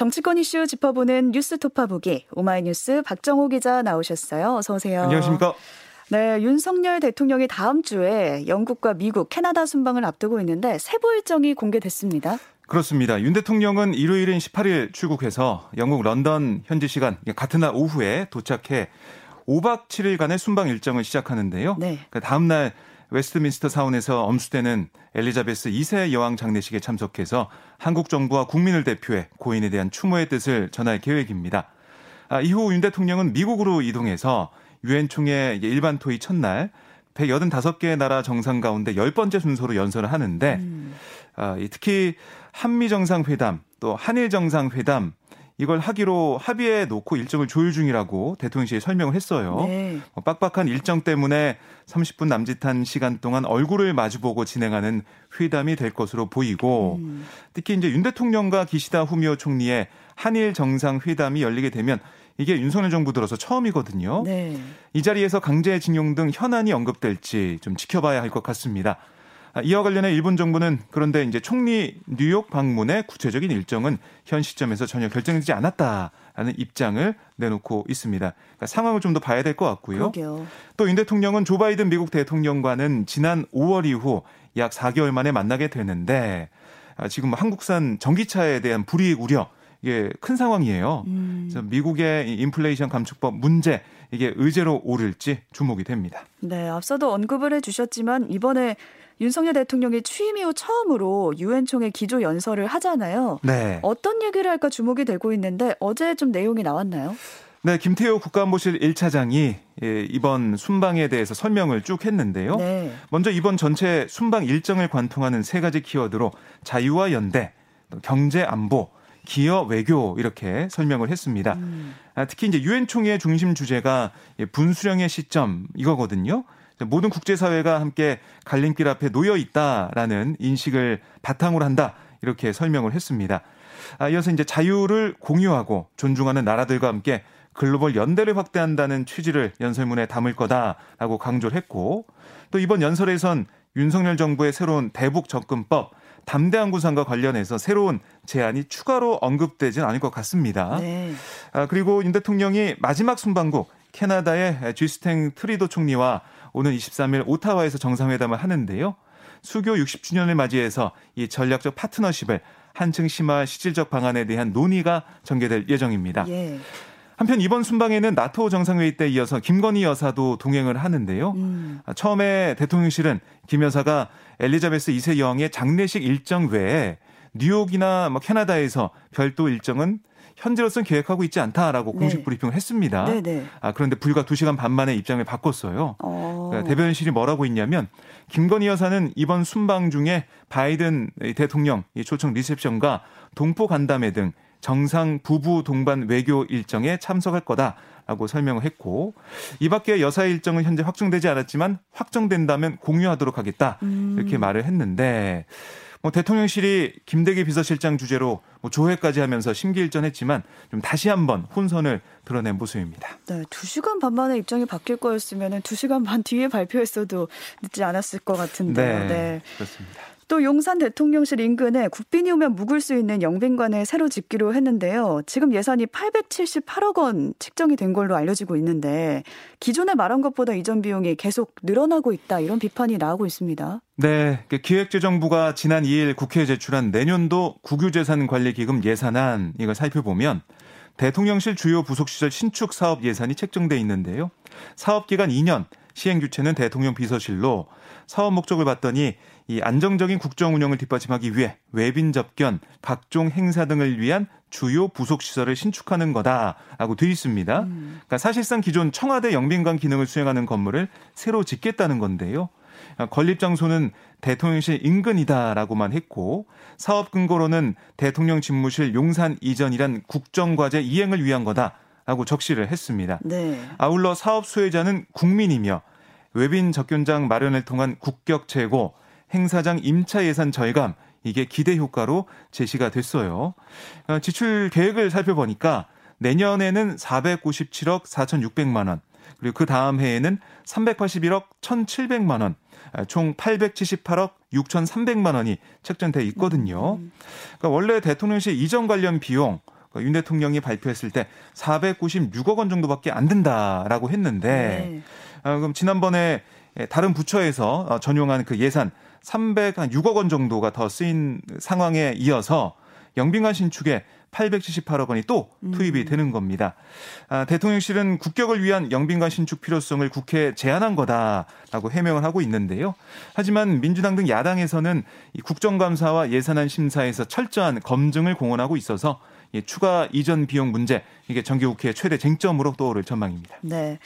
정치권 이슈 짚어보는 뉴스 톺아보기 오마이뉴스 박정호 기자 나오셨어요. 어서 오세요. 안녕하십니까? 네, 윤석열 대통령이 다음 주에 영국과 미국, 캐나다 순방을 앞두고 있는데 세부 일정이 공개됐습니다. 그렇습니다. 윤 대통령은 일요일인 18일 출국해서 영국 런던 현지 시간 같은 날 오후에 도착해 5박 7일간의 순방 일정을 시작하는데요. 네. 그 다음 날 웨스트민스터 사원에서 엄수되는 엘리자베스 2세 여왕 장례식에 참석해서 한국 정부와 국민을 대표해 고인에 대한 추모의 뜻을 전할 계획입니다. 아, 이후 윤 대통령은 미국으로 이동해서 유엔 총회 일반 토의 첫날 185개의 나라 정상 가운데 10번째 순서로 연설을 하는데 음. 아, 특히 한미 정상회담 또 한일 정상회담 이걸 하기로 합의해 놓고 일정을 조율 중이라고 대통령실이 설명을 했어요. 네. 뭐 빡빡한 일정 때문에 30분 남짓한 시간 동안 얼굴을 마주보고 진행하는 회담이 될 것으로 보이고 음. 특히 이제 윤 대통령과 기시다 후미오 총리의 한일 정상 회담이 열리게 되면 이게 윤석열 정부 들어서 처음이거든요. 네. 이 자리에서 강제징용 등 현안이 언급될지 좀 지켜봐야 할 것 같습니다. 아, 이와 관련해 일본 정부는 그런데 이제 총리 뉴욕 방문의 구체적인 일정은 현 시점에서 전혀 결정되지 않았다라는 입장을 내놓고 있습니다. 그러니까 상황을 좀 더 봐야 될 것 같고요. 또 윤 대통령은 조 바이든 미국 대통령과는 지난 5월 이후 약 4개월 만에 만나게 되는데 아, 지금 한국산 전기차에 대한 불이익 우려 이게 큰 상황이에요. 음. 그래서 미국의 인플레이션 감축법 문제 이게 의제로 오를지 주목이 됩니다. 네, 앞서도 언급을 해주셨지만 이번에 윤석열 대통령이 취임 이후 처음으로 유엔 총회 기조 연설을 하잖아요. 네. 어떤 얘기를 할까 주목이 되고 있는데 어제 좀 내용이 나왔나요? 네, 김태호 국가안보실 1차장이 예, 이번 순방에 대해서 설명을 쭉 했는데요. 네. 먼저 이번 전체 순방 일정을 관통하는 세 가지 키워드로 자유와 연대, 경제 안보, 기여 외교 이렇게 설명을 했습니다. 음. 아, 특히 이제 유엔 총회 중심 주제가 분수령의 시점 이거거든요. 모든 국제사회가 함께 갈림길 앞에 놓여 있다라는 인식을 바탕으로 한다. 이렇게 설명을 했습니다. 아, 이어서 이제 자유를 공유하고 존중하는 나라들과 함께 글로벌 연대를 확대한다는 취지를 연설문에 담을 거다라고 강조를 했고 또 이번 연설에선 윤석열 정부의 새로운 대북 접근법 담대한 구상과 관련해서 새로운 제안이 추가로 언급되지는 않을 것 같습니다. 네. 아, 그리고 윤 대통령이 마지막 순방국 캐나다의 쥐스탱 트리도 총리와 오는 23일 오타와에서 정상회담을 하는데요. 수교 60주년을 맞이해서 이 전략적 파트너십을 한층 심화할 실질적 방안에 대한 논의가 전개될 예정입니다. 예. 한편 이번 순방에는 나토 정상회의 때 이어서 김건희 여사도 동행을 하는데요. 음. 처음에 대통령실은 김 여사가 엘리자베스 2세 여왕의 장례식 일정 외에 뉴욕이나 뭐 캐나다에서 별도 일정은 현재로서는 계획하고 있지 않다라고 공식 네. 브리핑을 했습니다. 네네. 네. 아, 그런데 불과 2시간 반 만에 입장을 바꿨어요. 어. 그러니까 대변인실이 뭐라고 있냐면 김건희 여사는 이번 순방 중에 바이든 대통령 초청 리셉션과 동포 간담회 등 정상 부부 동반 외교 일정에 참석할 거다라고 설명을 했고 이 밖에 여사 일정은 현재 확정되지 않았지만 확정된다면 공유하도록 하겠다 이렇게 음. 말을 했는데 뭐 대통령실이 김대기 비서실장 주제로 뭐 조회까지 하면서 심기일전했지만 좀 다시 한번 혼선을 드러낸 모습입니다. 네, 2시간 반 만에 입장이 바뀔 거였으면 2시간 반 뒤에 발표했어도 늦지 않았을 것 같은데요. 네, 네. 그렇습니다. 또 용산 대통령실 인근에 국빈이 오면 묵을 수 있는 영빈관을 새로 짓기로 했는데요. 지금 예산이 878억 원 책정이 된 걸로 알려지고 있는데 기존에 말한 것보다 이전 비용이 계속 늘어나고 있다 이런 비판이 나오고 있습니다. 네, 그 기획재정부가 지난 2일 국회에 제출한 내년도 국유재산관리기금 예산안 이걸 살펴보면 대통령실 주요 부속시설 신축 사업 예산이 책정돼 있는데요. 사업 기간 2년, 시행 주체는 대통령 비서실로 사업 목적을 봤더니 이 안정적인 국정 운영을 뒷받침하기 위해 외빈 접견, 각종 행사 등을 위한 주요 부속 시설을 신축하는 거다라고 돼 있습니다. 음. 그러니까 사실상 기존 청와대 영빈관 기능을 수행하는 건물을 새로 짓겠다는 건데요. 건립 장소는 대통령실 인근이다라고만 했고 사업 근거로는 대통령 집무실 용산 이전이란 국정과제 이행을 위한 거다라고 적시를 했습니다. 네. 아울러 사업 수혜자는 국민이며 외빈 접견장 마련을 통한 국격 제고, 행사장 임차 예산 절감 이게 기대 효과로 제시가 됐어요. 어, 지출 계획을 살펴보니까 내년에는 497억 4,600만 원, 그리고 그 다음 해에는 381억 1,700만 원, 아, 총 878억 6,300만 원이 책정돼 있거든요. 그러니까 원래 대통령실 이전 관련 비용 그러니까 윤 대통령이 발표했을 때 496억 원 정도밖에 안 된다라고 했는데 네. 어, 그럼 지난번에 다른 부처에서 어, 전용한 그 예산 306억 원 정도가 더 쓰인 상황에 이어서 영빈관 신축에 878억 원이 또 투입이 음. 되는 겁니다. 아, 대통령실은 국격을 위한 영빈관 신축 필요성을 국회에 제안한 거다라고 해명을 하고 있는데요. 하지만 민주당 등 야당에서는 이 국정감사와 예산안 심사에서 철저한 검증을 공언하고 있어서 이 추가 이전 비용 문제 이게 정기국회 최대 쟁점으로 떠오를 전망입니다. 네.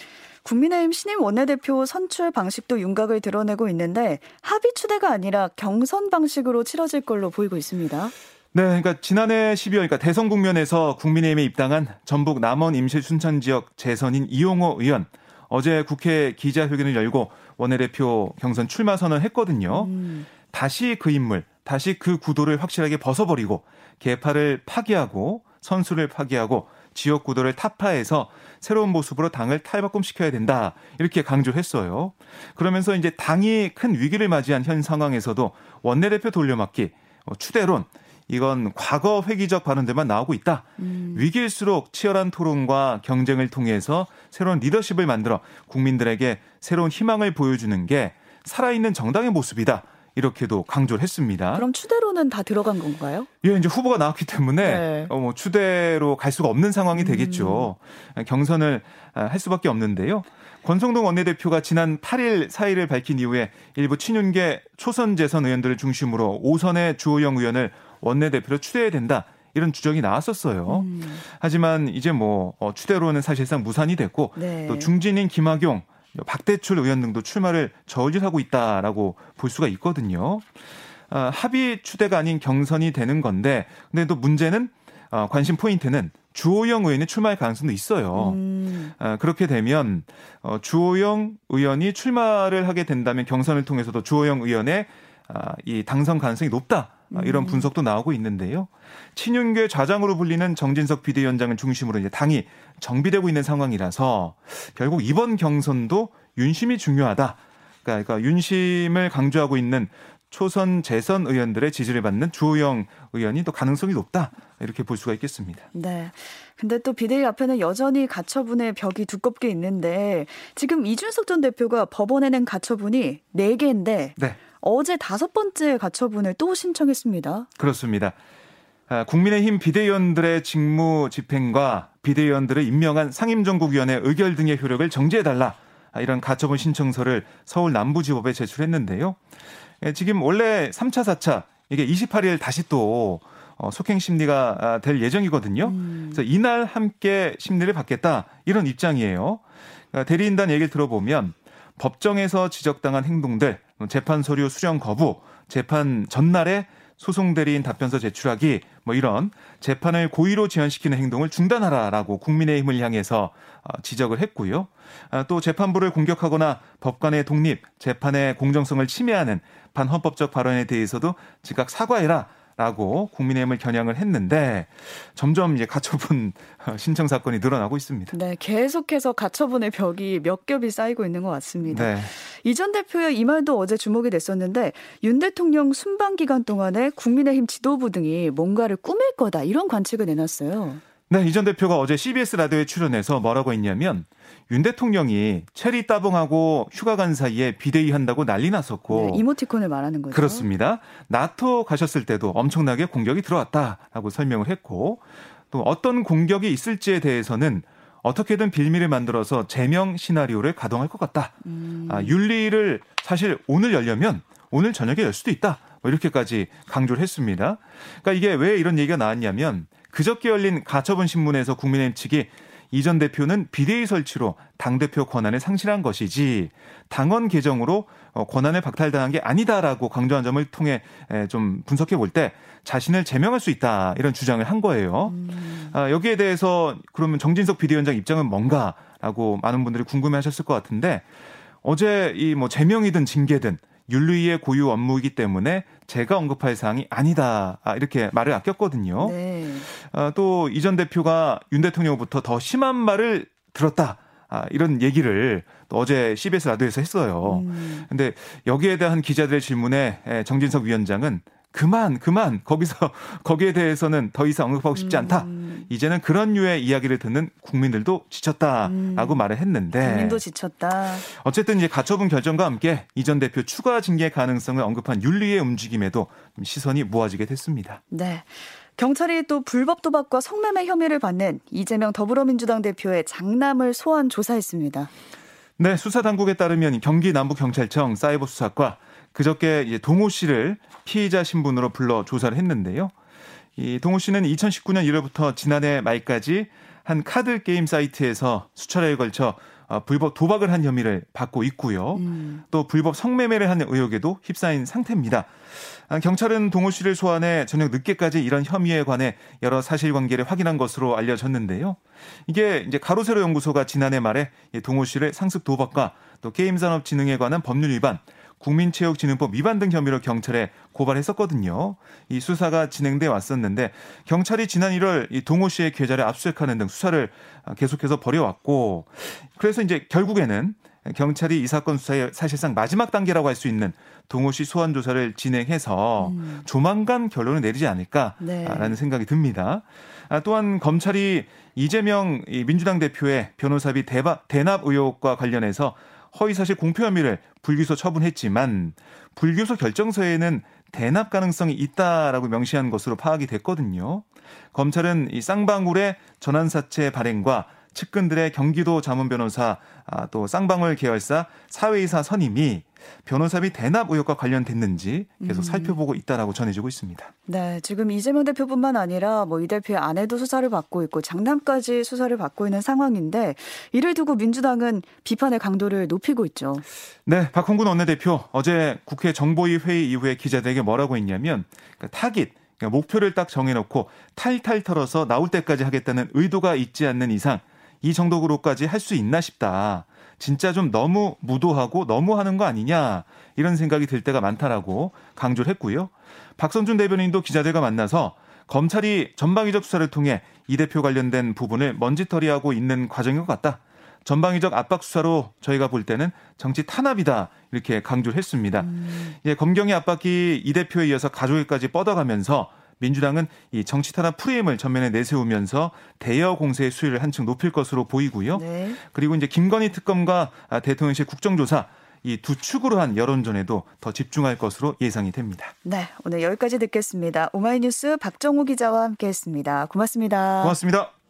국민의힘 신임 원내대표 선출 방식도 윤곽을 드러내고 있는데 합의 추대가 아니라 경선 방식으로 치러질 걸로 보이고 있습니다. 네, 그러니까 지난해 12월 그러니까 대선 국면에서 국민의힘에 입당한 전북 남원 임실 순천 지역 재선인 이용호 의원 어제 국회 기자회견을 열고 원내대표 경선 출마 선언했거든요. 음. 다시 그 인물, 다시 그 구도를 확실하게 벗어버리고 개파를 파기하고 선수를 파기하고 지역 구도를 타파해서 새로운 모습으로 당을 탈바꿈시켜야 된다. 이렇게 강조했어요. 그러면서 이제 당이 큰 위기를 맞이한 현 상황에서도 원내대표 돌려막기, 어, 추대론 이건 과거 회기적 발언들만 나오고 있다. 음. 위기일수록 치열한 토론과 경쟁을 통해서 새로운 리더십을 만들어 국민들에게 새로운 희망을 보여주는 게 살아있는 정당의 모습이다. 이렇게도 강조를 했습니다. 그럼 추대로는 다 들어간 건가요? 예, 이제 후보가 나왔기 때문에 네. 어, 뭐 추대로 갈 수가 없는 상황이 음. 되겠죠. 음. 경선을 아, 할 수밖에 없는데요. 권성동 원내대표가 지난 8일 사의를 밝힌 이후에 일부 친윤계 초선 재선 의원들을 중심으로 오선의 주호영 의원을 원내대표로 추대해야 된다. 이런 주장이 나왔었어요. 음. 하지만 이제 뭐 어, 추대로는 사실상 무산이 됐고 네. 또 중진인 김학용, 박대출 의원 등도 출마를 저울질하고 있다라고 볼 수가 있거든요. 아, 합의 추대가 아닌 경선이 되는 건데 근데 또 문제는 어, 관심 포인트는 주호영 의원이 출마할 가능성도 있어요. 음. 아, 그렇게 되면 어, 주호영 의원이 출마를 하게 된다면 경선을 통해서도 주호영 의원의 아, 이 당선 가능성이 높다. 아, 이런 음. 분석도 나오고 있는데요. 친윤계 좌장으로 불리는 정진석 비대위원장을 중심으로 이제 당이 정비되고 있는 상황이라서 결국 이번 경선도 윤심이 중요하다. 그러니까, 그러니까 윤심을 강조하고 있는 초선 재선 의원들의 지지를 받는 주호영 의원이 또 가능성이 높다. 이렇게 볼 수가 있겠습니다. 네. 근데 또 비대위 앞에는 여전히 가처분의 벽이 두껍게 있는데 지금 이준석 전 대표가 법원에 낸 가처분이 4개인데 네. 어제 다섯 번째 가처분을 또 신청했습니다. 그렇습니다. 아, 국민의힘 비대위원들의 직무 집행과 비대위원들을 임명한 상임정국위원회 의결 등의 효력을 정지해달라. 아, 이런 가처분 신청서를 서울 남부지법에 제출했는데요. 예, 지금 원래 3차, 4차 이게 28일 다시 또 어, 속행 심리가 아, 될 예정이거든요. 음. 그래서 이날 함께 심리를 받겠다 이런 입장이에요. 대리인단 얘기를 들어보면 법정에서 지적당한 행동들, 재판 서류 수령 거부, 재판 전날에 소송 대리인 답변서 제출하기 뭐 이런 재판을 고의로 지연시키는 행동을 중단하라라고 국민의힘을 향해서 어, 지적을 했고요. 아, 또 재판부를 공격하거나 법관의 독립, 재판의 공정성을 침해하는 반헌법적 발언에 대해서도 즉각 사과해라. 라고 국민의힘을 겨냥을 했는데 점점 이제 가처분 신청 사건이 늘어나고 있습니다. 네, 계속해서 가처분의 벽이 몇 겹이 쌓이고 있는 것 같습니다. 네. 이전 대표의 이 말도 어제 주목이 됐었는데 윤 대통령 순방 기간 동안에 국민의힘 지도부 등이 뭔가를 꾸밀 거다 이런 관측을 내놨어요. 네, 이 전 대표가 어제 CBS 라디오에 출연해서 뭐라고 했냐면 윤 대통령이 체리 따봉하고 휴가 간 사이에 비대위 한다고 난리 났었고 네, 이모티콘을 말하는 거죠. 그렇습니다. 나토 가셨을 때도 엄청나게 공격이 들어왔다라고 설명을 했고 또 어떤 공격이 있을지에 대해서는 어떻게든 빌미를 만들어서 제명 시나리오를 가동할 것 같다. 음. 아, 윤리를 사실 오늘 열려면 오늘 저녁에 열 수도 있다. 뭐 이렇게까지 강조를 했습니다. 그러니까 이게 왜 이런 얘기가 나왔냐면 그저께 열린 가처분 신문에서 국민의힘 측이 이전 대표는 비대위 설치로 당대표 권한을 상실한 것이지 당원 개정으로 어, 권한을 박탈당한 게 아니다라고 강조한 점을 통해 좀 분석해 볼 때 자신을 제명할 수 있다 이런 주장을 한 거예요. 음. 여기에 대해서 그러면 정진석 비대위원장 입장은 뭔가라고 많은 분들이 궁금해 하셨을 것 같은데 어제 이 뭐 제명이든 징계든 윤리의 고유 업무이기 때문에 제가 언급할 사항이 아니다. 아, 이렇게 말을 아꼈거든요. 네. 아, 또 이 전 대표가 윤 대통령부터 더 심한 말을 들었다. 아, 이런 얘기를 또 어제 CBS 라디오에서 했어요. 음. 근데 여기에 대한 기자들의 질문에 정진석 위원장은 그만 그만 거기서 거기에 대해서는 더 이상 언급하고 싶지 않다. 음. 이제는 그런 류의 이야기를 듣는 국민들도 지쳤다라고 음. 말을 했는데 국민도 지쳤다. 어쨌든 이제 가처분 결정과 함께 이 전 대표 추가 징계 가능성을 언급한 윤리의 움직임에도 시선이 모아지게 됐습니다. 네. 경찰이 또 불법 도박과 성매매 혐의를 받는 이재명 더불어민주당 대표의 장남을 소환 조사했습니다. 네, 수사 당국에 따르면 경기 남부경찰청 사이버 수사과 그저께 이제 동호 씨를 피의자 신분으로 불러 조사를 했는데요. 이 동호 씨는 2019년 1월부터 지난해 말까지 한 카드 게임 사이트에서 수차례에 걸쳐 어, 불법 도박을 한 혐의를 받고 있고요. 음. 또 불법 성매매를 하는 의혹에도 휩싸인 상태입니다. 아, 경찰은 동호 씨를 소환해 저녁 늦게까지 이런 혐의에 관해 여러 사실관계를 확인한 것으로 알려졌는데요. 이게 이제 가로세로 연구소가 지난해 말에 동호 씨를 상습 도박과 또 게임산업진흥에 관한 법률 위반, 국민체육진흥법 위반 등 혐의로 경찰에 고발했었거든요. 이 수사가 진행돼 왔었는데 경찰이 지난 1월 이 동호 씨의 계좌를 압수수색하는 등 수사를 계속해서 벌여왔고 그래서 이제 결국에는 경찰이 이 사건 수사의 사실상 마지막 단계라고 할 수 있는 동호 씨 소환 조사를 진행해서 음. 조만간 결론을 내리지 않을까라는 네. 생각이 듭니다. 아, 또한 검찰이 이재명 민주당 대표의 변호사비 대납 의혹과 관련해서 허위사실 공표 혐의를 불기소 처분했지만 불기소 결정서에는 대납 가능성이 있다라고 명시한 것으로 파악이 됐거든요. 검찰은 이 쌍방울의 전환사채 발행과 측근들의 경기도 자문 변호사 아, 또 쌍방울 계열사 사회이사 선임이 변호사비 대납 의혹과 관련됐는지 계속 음. 살펴보고 있다라고 전해지고 있습니다. 네, 지금 이재명 대표뿐만 아니라 뭐 이 대표의 아내도 수사를 받고 있고 장남까지 수사를 받고 있는 상황인데 이를 두고 민주당은 비판의 강도를 높이고 있죠. 네, 박홍근 원내대표 어제 국회 정보위 회의 이후에 기자들에게 뭐라고 했냐면 그러니까 타깃 그러니까 목표를 딱 정해놓고 탈탈 털어서 나올 때까지 하겠다는 의도가 있지 않는 이상 이 정도로까지 할 수 있나 싶다. 진짜 좀 너무 무도하고 너무 하는 거 아니냐 이런 생각이 들 때가 많다라고 강조를 했고요. 박선준 대변인도 기자들과 만나서 검찰이 전방위적 수사를 통해 이 대표 관련된 부분을 먼지털이하고 있는 과정인 것 같다. 전방위적 압박 수사로 저희가 볼 때는 정치 탄압이다 이렇게 강조를 했습니다. 음. 예, 검경의 압박이 이 대표에 이어서 가족에까지 뻗어가면서 민주당은 이 정치 탄압 프레임을 전면에 내세우면서 대여 공세의 수위를 한층 높일 것으로 보이고요. 네. 그리고 이제 김건희 특검과 대통령실 국정조사 이 두 축으로 한 여론전에도 더 집중할 것으로 예상이 됩니다. 네, 오늘 여기까지 듣겠습니다. 오마이뉴스 박정우 기자와 함께했습니다. 고맙습니다. 고맙습니다.